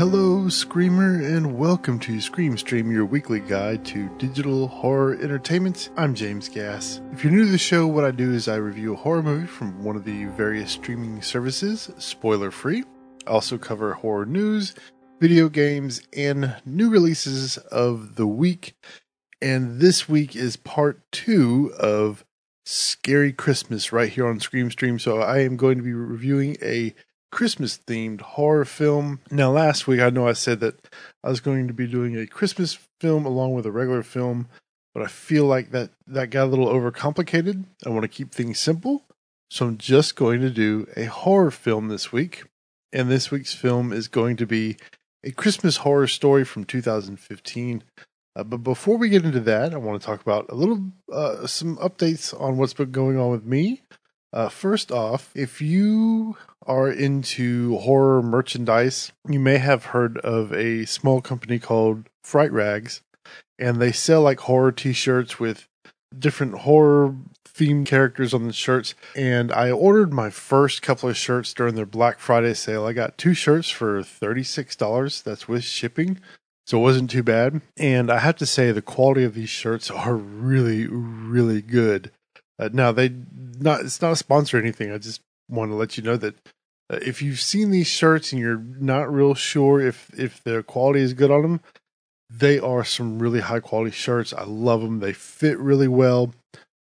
Hello, Screamer, and welcome to Scream Stream, your weekly guide to digital horror entertainment. I'm James Gass. If you're new to the show, what I do is I review a horror movie from one of the various streaming services, spoiler free. I also cover horror news, video games, and new releases of the week. And this week is part two of Scary Christmas right here on Scream Stream. So I am going to be reviewing a Christmas themed horror film. Now, last week I know I said that I was going to be doing a Christmas film along with a regular film, but I feel like that that got a little overcomplicated. I want to keep things simple, so I'm just going to do a horror film this week. And this week's film is going to be a Christmas horror story from 2015. Uh, but before we get into that, I want to talk about a little uh, some updates on what's been going on with me. Uh, first off, if you are into horror merchandise, you may have heard of a small company called Fright Rags, and they sell like horror t shirts with different horror themed characters on the shirts. And I ordered my first couple of shirts during their Black Friday sale. I got two shirts for $36. That's with shipping. So it wasn't too bad. And I have to say, the quality of these shirts are really, really good. Uh, now, they not it's not a sponsor or anything. I just want to let you know that uh, if you've seen these shirts and you're not real sure if if their quality is good on them, they are some really high quality shirts. I love them. They fit really well.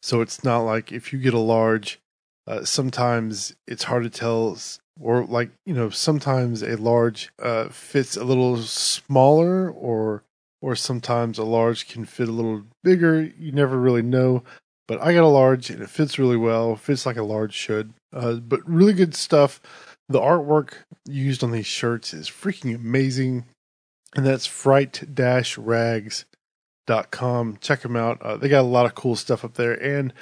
So it's not like if you get a large, uh, sometimes it's hard to tell, or like you know, sometimes a large uh, fits a little smaller, or or sometimes a large can fit a little bigger. You never really know. But I got a large and it fits really well. Fits like a large should. Uh, but really good stuff. The artwork used on these shirts is freaking amazing. And that's fright-rags.com. Check them out. Uh, they got a lot of cool stuff up there. And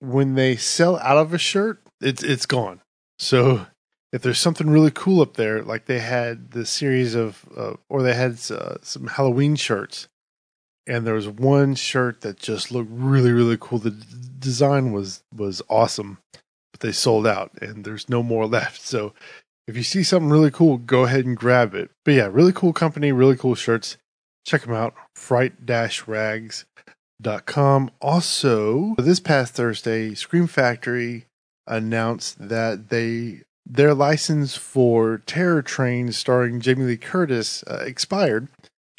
when they sell out of a shirt, it's it's gone. So if there's something really cool up there, like they had the series of, uh, or they had uh, some Halloween shirts, and there was one shirt that just looked really really cool. The d- design was was awesome, but they sold out, and there's no more left. So if you see something really cool, go ahead and grab it. But yeah, really cool company, really cool shirts. Check them out. Fright-rags.com. Also, this past Thursday, Scream Factory announced that they their license for Terror Train starring Jamie Lee Curtis uh, expired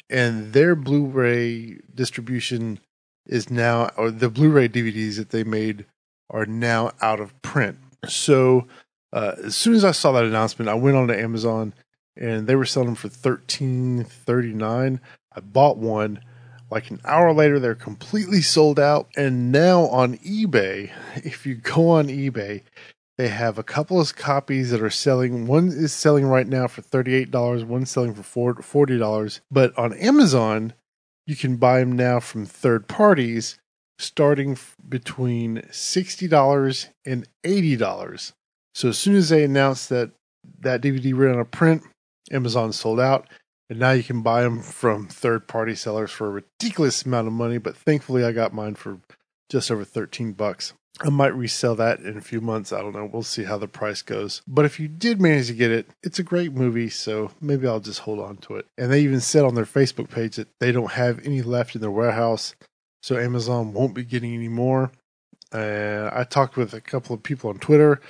and their Blu-ray distribution is now or the Blu-ray DVDs that they made are now out of print. So uh, as soon as I saw that announcement, I went on to Amazon and they were selling them for thirteen thirty nine. I bought one. Like an hour later, they're completely sold out. And now on eBay, if you go on eBay, they have a couple of copies that are selling. One is selling right now for $38, one's selling for $40. But on Amazon, you can buy them now from third parties starting between $60 and $80. So as soon as they announced that that DVD ran on a print, Amazon sold out. And now you can buy them from third party sellers for a ridiculous amount of money. But thankfully, I got mine for just over 13 bucks. I might resell that in a few months. I don't know. We'll see how the price goes. But if you did manage to get it, it's a great movie, so maybe I'll just hold on to it. And they even said on their Facebook page that they don't have any left in their warehouse, so Amazon won't be getting any more. And I talked with a couple of people on Twitter.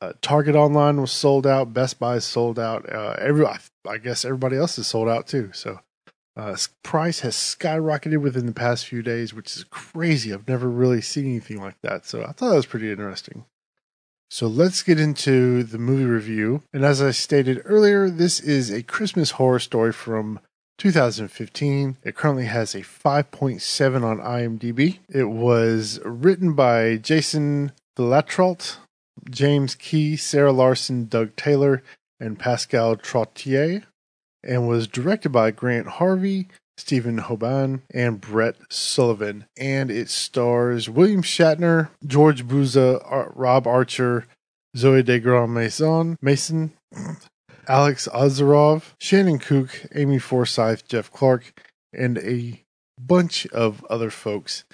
Uh, Target online was sold out. Best Buy sold out. Uh, every I guess everybody else is sold out too. So uh, price has skyrocketed within the past few days, which is crazy. I've never really seen anything like that. So I thought that was pretty interesting. So let's get into the movie review. And as I stated earlier, this is a Christmas horror story from 2015. It currently has a 5.7 on IMDb. It was written by Jason Filiatrault, James Kee, Sarah Larson, Doug Taylor, and Pascal Trottier and was directed by Grant Harvey, Stephen Hoban, and Brett Sullivan. And it stars William Shatner, George Buza, Rob Archer, Zoe de Grand Maison, Alex Ozerov, Shannon Kook, Amy Forsyth, Jeff Clark, and a bunch of other folks.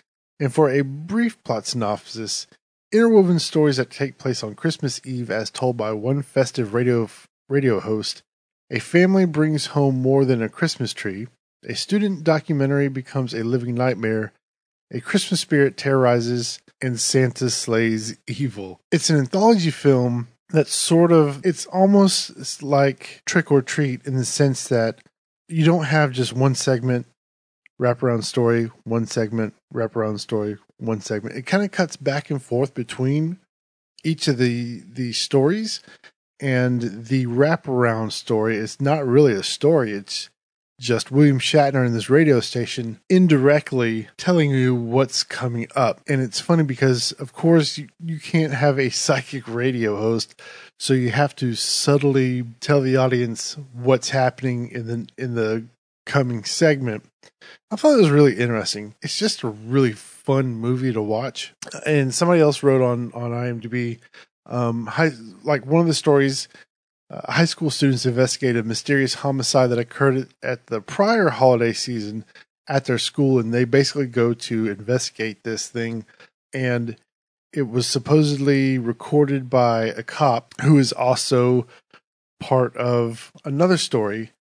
And for a brief plot synopsis, interwoven stories that take place on Christmas Eve as told by one festive radio radio host A family brings home more than a Christmas tree. A student documentary becomes a living nightmare. A Christmas spirit terrorizes, and Santa slays evil. It's an anthology film that sort of, it's almost like trick or treat in the sense that you don't have just one segment wraparound story, one segment, wraparound story, one segment. It kind of cuts back and forth between each of the the stories, and the wraparound story is not really a story. It's just William Shatner in this radio station indirectly telling you what's coming up. And it's funny because, of course, you, you can't have a psychic radio host, so you have to subtly tell the audience what's happening in the in the coming segment. I thought it was really interesting. It's just a really fun movie to watch. And somebody else wrote on on IMDb, um, like one of the stories. Uh, high school students investigate a mysterious homicide that occurred at the prior holiday season at their school, and they basically go to investigate this thing. And it was supposedly recorded by a cop who is also part of another story.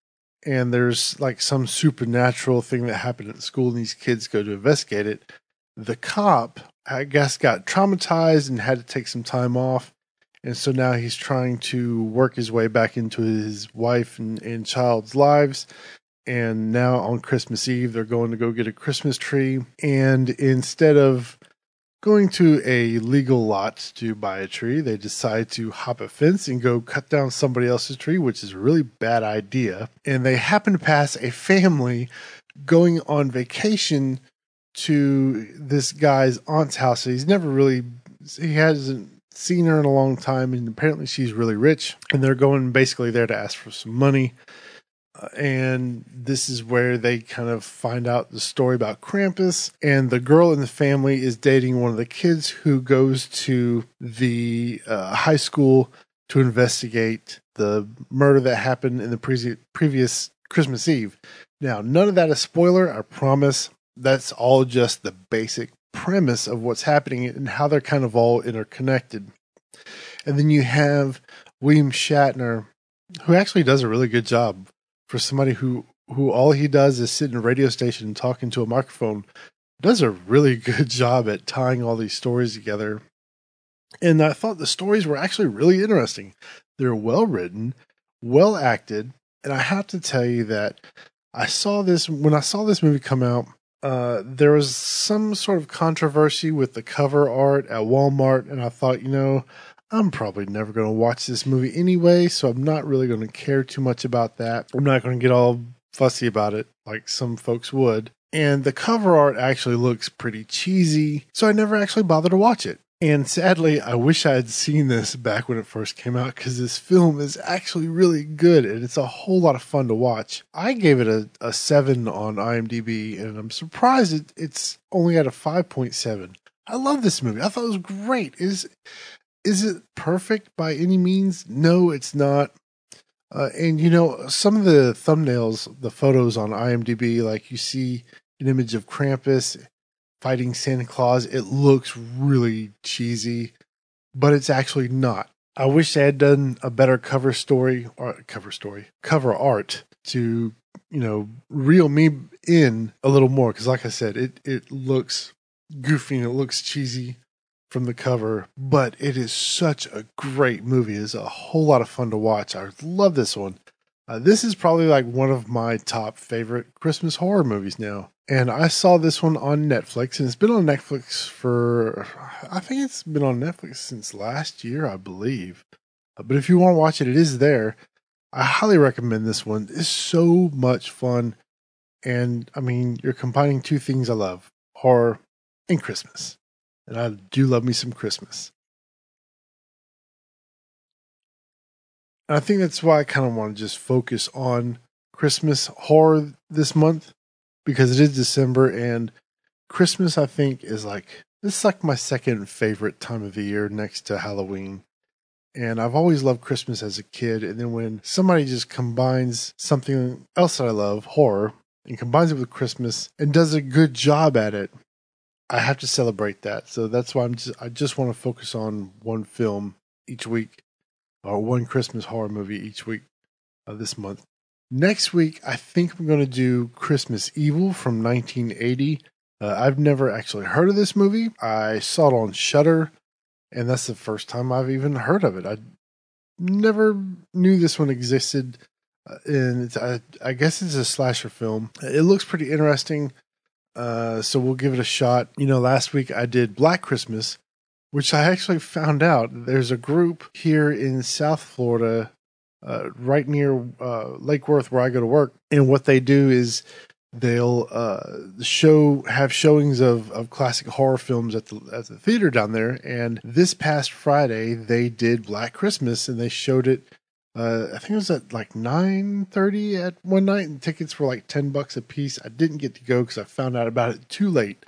And there's like some supernatural thing that happened at school and these kids go to investigate it. The cop i guess got traumatized and had to take some time off and so now he's trying to work his way back into his wife and, and child's lives and now on christmas eve they're going to go get a christmas tree and instead of going to a legal lot to buy a tree, they decide to hop a fence and go cut down somebody else's tree, which is a really bad idea. And they happen to pass a family going on vacation to this guy's aunt's house. He's never really, he hasn't seen her in a long time, and apparently she's really rich. And they're going basically there to ask for some money and this is where they kind of find out the story about Krampus. And the girl in the family is dating one of the kids who goes to the uh, high school to investigate the murder that happened in the pre- previous Christmas Eve. Now, none of that is spoiler, I promise. That's all just the basic premise of what's happening and how they're kind of all interconnected. And then you have William Shatner, who actually does a really good job for somebody who who all he does is sit in a radio station and talk into a microphone does a really good job at tying all these stories together. And I thought the stories were actually really interesting. They're well written, well acted, and I have to tell you that I saw this when I saw this movie come out. Uh, there was some sort of controversy with the cover art at Walmart, and I thought, you know, I'm probably never going to watch this movie anyway, so I'm not really going to care too much about that. I'm not going to get all fussy about it like some folks would. And the cover art actually looks pretty cheesy, so I never actually bothered to watch it. And sadly, I wish I had seen this back when it first came out because this film is actually really good and it's a whole lot of fun to watch. I gave it a, a 7 on IMDb and I'm surprised it, it's only at a 5.7. I love this movie. I thought it was great. Is is it perfect by any means? No, it's not. Uh, and you know, some of the thumbnails, the photos on IMDb, like you see an image of Krampus fighting Santa Claus, it looks really cheesy, but it's actually not. I wish they had done a better cover story or cover story, cover art to, you know, reel me in a little more. Cause like I said, it, it looks goofy and it looks cheesy from the cover, but it is such a great movie. It's a whole lot of fun to watch. I love this one. Uh, this is probably like one of my top favorite Christmas horror movies now. And I saw this one on Netflix, and it's been on Netflix for, I think it's been on Netflix since last year, I believe. Uh, but if you want to watch it, it is there. I highly recommend this one. It's so much fun. And I mean, you're combining two things I love horror and Christmas and I do love me some Christmas. And I think that's why I kind of want to just focus on Christmas horror this month because it is December and Christmas, I think, is like this is like my second favorite time of the year next to Halloween. And I've always loved Christmas as a kid. And then when somebody just combines something else that I love, horror, and combines it with Christmas and does a good job at it, I have to celebrate that. So that's why I'm just I just want to focus on one film each week or one Christmas horror movie each week. uh, this month. Next week, I think I'm going to do Christmas Evil from 1980. Uh, I've never actually heard of this movie. I saw it on Shudder, and that's the first time I've even heard of it. I never knew this one existed, uh, and I, I, guess it's a slasher film. It looks pretty interesting, uh, so we'll give it a shot. You know, last week I did Black Christmas, which I actually found out there's a group here in South Florida, uh, right near uh, Lake Worth, where I go to work, and what they do is they'll uh, show have showings of, of classic horror films at the at the theater down there. And this past Friday, they did Black Christmas, and they showed it. Uh, I think it was at like nine thirty at one night, and tickets were like ten bucks a piece. I didn't get to go because I found out about it too late.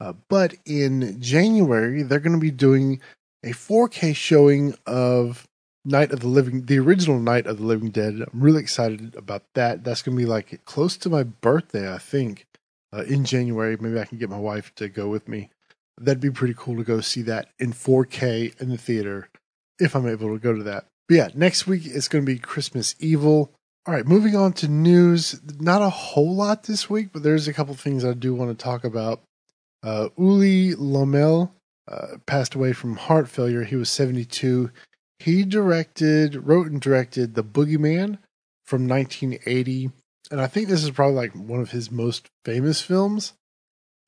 Uh, but in January, they're going to be doing a 4K showing of Night of the Living, the original Night of the Living Dead. I'm really excited about that. That's going to be like close to my birthday, I think, uh, in January. Maybe I can get my wife to go with me. That'd be pretty cool to go see that in 4K in the theater if I'm able to go to that. But yeah, next week it's going to be Christmas Evil. All right, moving on to news. Not a whole lot this week, but there's a couple things I do want to talk about. Uh, Ulli Lommel uh, passed away from heart failure. He was 72. He directed, wrote and directed The Boogeyman from 1980. And I think this is probably like one of his most famous films.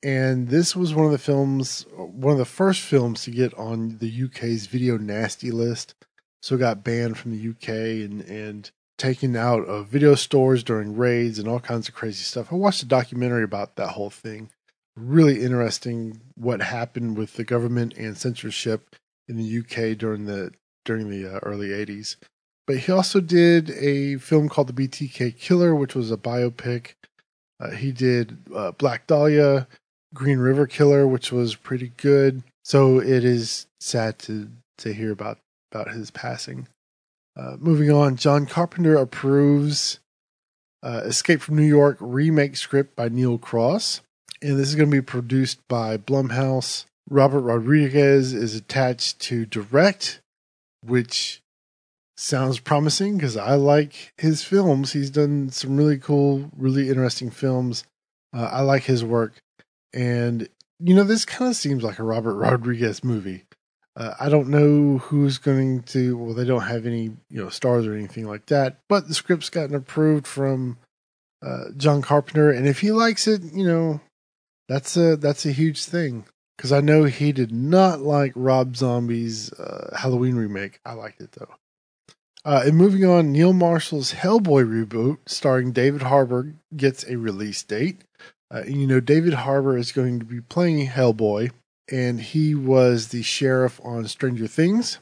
And this was one of the films, one of the first films to get on the UK's video nasty list. So it got banned from the UK and, and taken out of video stores during raids and all kinds of crazy stuff. I watched a documentary about that whole thing. Really interesting what happened with the government and censorship in the UK during the during the uh, early 80s. But he also did a film called The BTK Killer, which was a biopic. Uh, he did uh, Black Dahlia, Green River Killer, which was pretty good. So it is sad to to hear about about his passing. Uh, moving on, John Carpenter approves uh, Escape from New York remake script by Neil Cross, and this is going to be produced by Blumhouse. Robert Rodriguez is attached to direct which sounds promising because I like his films. He's done some really cool, really interesting films. Uh, I like his work. And, you know, this kind of seems like a Robert Rodriguez movie. Uh, I don't know who's going to, well, they don't have any, you know, stars or anything like that, but the script's gotten approved from uh, John Carpenter. And if he likes it, you know, that's a, that's a huge thing because I know he did not like Rob Zombie's uh, Halloween remake. I liked it though. Uh, and moving on, Neil Marshall's Hellboy reboot, starring David Harbour, gets a release date. Uh, you know, David Harbour is going to be playing Hellboy, and he was the sheriff on Stranger Things.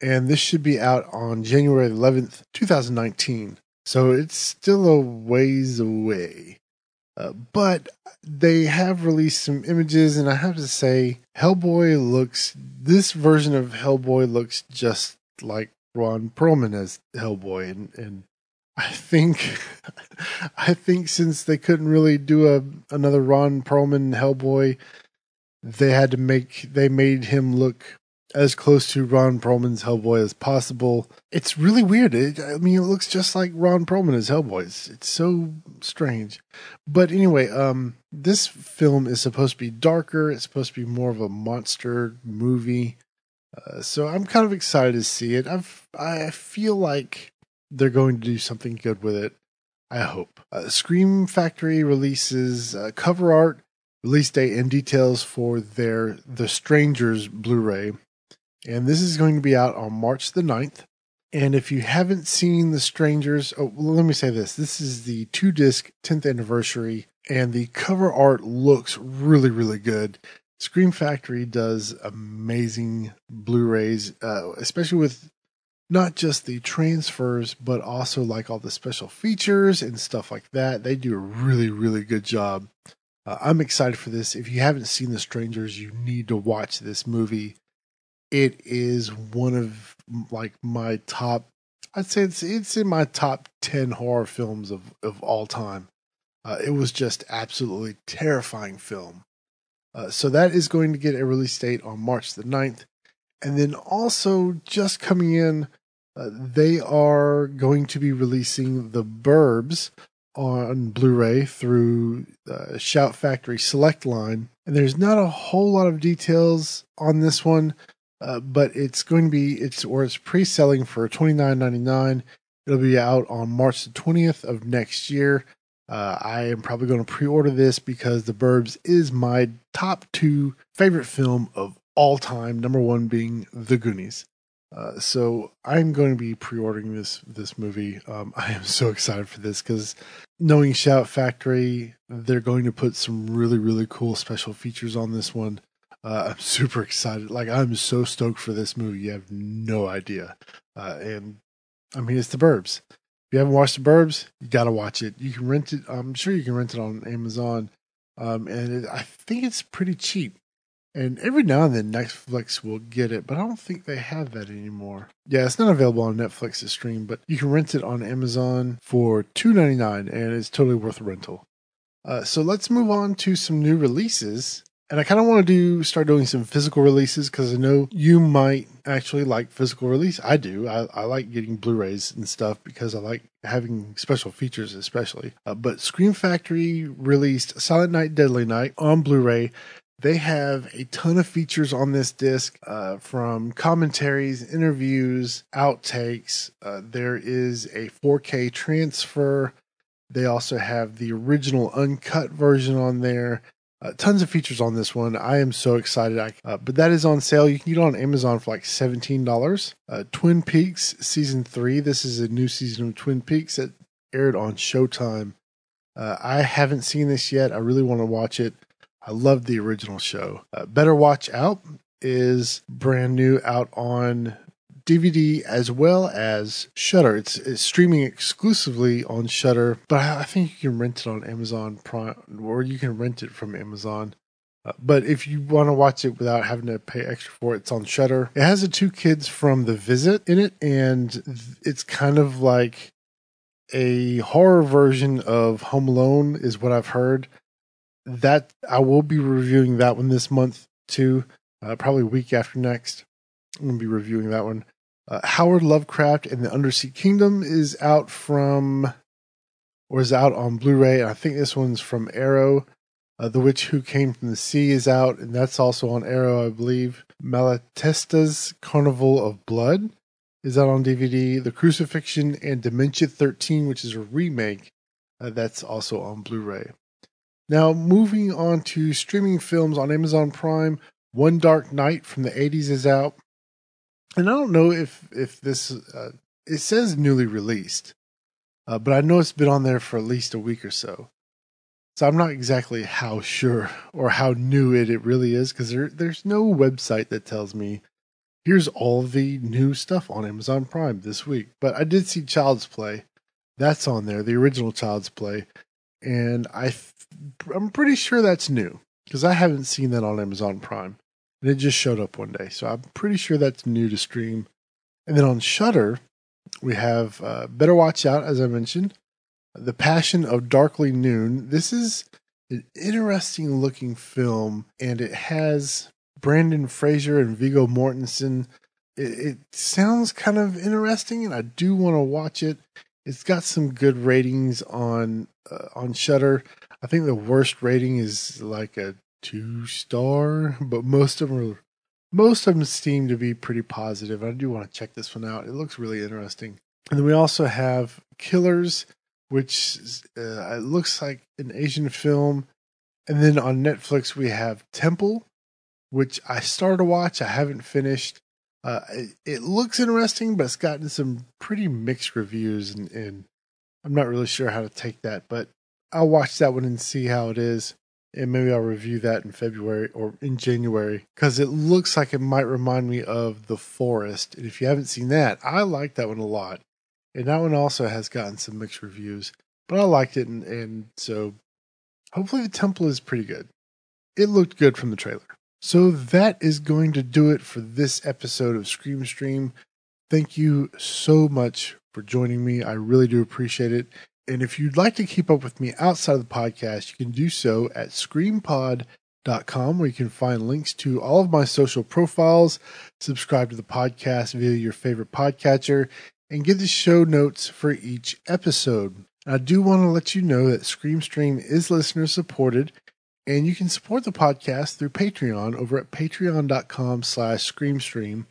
And this should be out on January 11th, 2019. So it's still a ways away. Uh, but they have released some images, and I have to say, Hellboy looks. This version of Hellboy looks just like Ron Perlman as Hellboy, and and I think, I think since they couldn't really do a another Ron Perlman Hellboy, they had to make they made him look as close to Ron Perlman's Hellboy as possible. It's really weird. It, I mean, it looks just like Ron Perlman as Hellboy. It's, it's so strange. But anyway, um, this film is supposed to be darker. It's supposed to be more of a monster movie. Uh, so I'm kind of excited to see it. I've, I feel like they're going to do something good with it. I hope. Uh, Scream Factory releases uh, cover art, release date, and details for their The Strangers Blu-ray and this is going to be out on March the 9th. And if you haven't seen The Strangers, oh, well, let me say this this is the two disc 10th anniversary, and the cover art looks really, really good. Scream Factory does amazing Blu rays, uh, especially with not just the transfers, but also like all the special features and stuff like that. They do a really, really good job. Uh, I'm excited for this. If you haven't seen The Strangers, you need to watch this movie it is one of like my top I'd say it's it's in my top 10 horror films of of all time. Uh, it was just absolutely terrifying film. Uh, so that is going to get a release date on March the 9th. And then also just coming in Uh, they are going to be releasing The Burbs on Blu ray through uh, Shout Factory Select line. And there's not a whole lot of details on this one, uh, but it's going to be, it's or it's pre selling for $29.99. It'll be out on March the 20th of next year. Uh, I am probably going to pre order this because The Burbs is my top two favorite film of all time. Number one being The Goonies. Uh, so I'm going to be pre-ordering this this movie. Um, I am so excited for this because knowing Shout Factory, they're going to put some really really cool special features on this one. Uh, I'm super excited. Like I'm so stoked for this movie. You have no idea. Uh, and I mean, it's the Burbs. If you haven't watched the Burbs, you got to watch it. You can rent it. I'm sure you can rent it on Amazon. Um, and it, I think it's pretty cheap. And every now and then Netflix will get it, but I don't think they have that anymore. Yeah, it's not available on Netflix to stream, but you can rent it on Amazon for $2.99 and it's totally worth a rental. Uh, so let's move on to some new releases. And I kind of want to do start doing some physical releases because I know you might actually like physical release. I do. I, I like getting Blu-rays and stuff because I like having special features, especially. Uh, but Scream Factory released Silent Night, Deadly Night on Blu-ray they have a ton of features on this disc uh, from commentaries, interviews, outtakes. Uh, there is a 4K transfer. They also have the original uncut version on there. Uh, tons of features on this one. I am so excited. I, uh, but that is on sale. You can get it on Amazon for like $17. Uh, Twin Peaks Season 3. This is a new season of Twin Peaks that aired on Showtime. Uh, I haven't seen this yet. I really want to watch it. I love the original show. Uh, Better Watch Out is brand new out on DVD as well as Shudder. It's, it's streaming exclusively on Shudder, but I, I think you can rent it on Amazon Prime or you can rent it from Amazon. Uh, but if you want to watch it without having to pay extra for it, it's on Shudder. It has the two kids from The Visit in it, and it's kind of like a horror version of Home Alone, is what I've heard that I will be reviewing that one this month too. Uh, probably week after next. I'm gonna be reviewing that one. Uh, Howard Lovecraft and the Undersea Kingdom is out from, or is out on Blu-ray. I think this one's from Arrow. Uh, the Witch Who Came from the Sea is out, and that's also on Arrow, I believe. Malatesta's Carnival of Blood is out on DVD. The Crucifixion and Dementia 13, which is a remake, uh, that's also on Blu-ray. Now, moving on to streaming films on Amazon Prime, One Dark Night from the 80s is out. And I don't know if if this uh, it says newly released, uh, but I know it's been on there for at least a week or so. So I'm not exactly how sure or how new it, it really is because there there's no website that tells me here's all the new stuff on Amazon Prime this week. But I did see Child's Play. That's on there, the original Child's Play. And I I'm pretty sure that's new because I haven't seen that on Amazon Prime. And it just showed up one day. So I'm pretty sure that's new to stream. And then on Shudder, we have uh, Better Watch Out, as I mentioned, The Passion of Darkly Noon. This is an interesting looking film, and it has Brendan Fraser and Viggo Mortensen. It, it sounds kind of interesting, and I do want to watch it. It's got some good ratings on uh, on Shudder. I think the worst rating is like a two star, but most of them are most of them seem to be pretty positive. I do want to check this one out. It looks really interesting. And then we also have Killers, which uh, it looks like an Asian film. And then on Netflix we have Temple, which I started to watch. I haven't finished. Uh, it, it, looks interesting, but it's gotten some pretty mixed reviews, and, and I'm not really sure how to take that. But I'll watch that one and see how it is. And maybe I'll review that in February or in January because it looks like it might remind me of The Forest. And if you haven't seen that, I like that one a lot. And that one also has gotten some mixed reviews, but I liked it. And, and so hopefully the temple is pretty good. It looked good from the trailer. So that is going to do it for this episode of Scream Stream. Thank you so much for joining me. I really do appreciate it. And if you'd like to keep up with me outside of the podcast, you can do so at screampod com, where you can find links to all of my social profiles, subscribe to the podcast via your favorite podcatcher, and get the show notes for each episode. I do want to let you know that ScreamStream is listener supported, and you can support the podcast through Patreon over at patreon.com slash ScreamStream.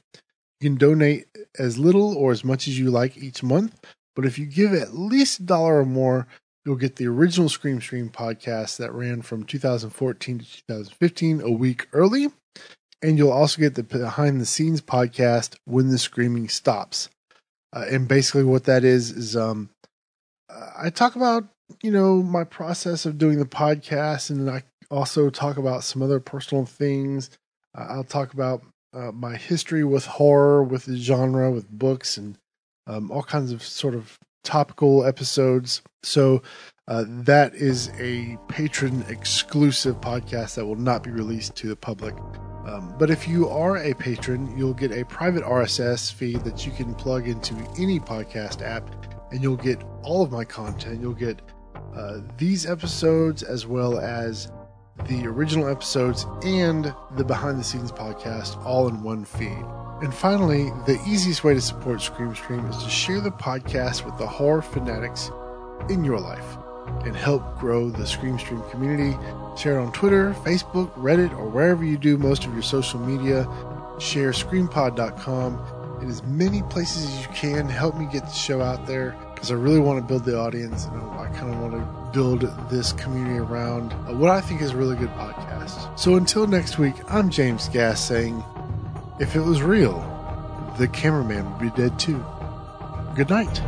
You can donate as little or as much as you like each month, but if you give at least a dollar or more, you'll get the original Scream Stream podcast that ran from 2014 to 2015 a week early. And you'll also get the behind the scenes podcast when the screaming stops. Uh, and basically, what that is is um, I talk about you know my process of doing the podcast, and I also talk about some other personal things. Uh, I'll talk about uh, my history with horror, with the genre, with books, and um, all kinds of sort of topical episodes. So uh, that is a patron exclusive podcast that will not be released to the public. Um, but if you are a patron, you'll get a private RSS feed that you can plug into any podcast app, and you'll get all of my content. You'll get uh, these episodes as well as the original episodes and the behind the scenes podcast all in one feed. And finally, the easiest way to support ScreamStream is to share the podcast with the horror fanatics in your life and help grow the ScreamStream community. Share it on Twitter, Facebook, Reddit, or wherever you do most of your social media. Share screampod.com in as many places as you can. Help me get the show out there because I really want to build the audience and I kind of want to build this community around what I think is a really good podcast. So until next week, I'm James Gass saying, if it was real, the cameraman would be dead too. Good night.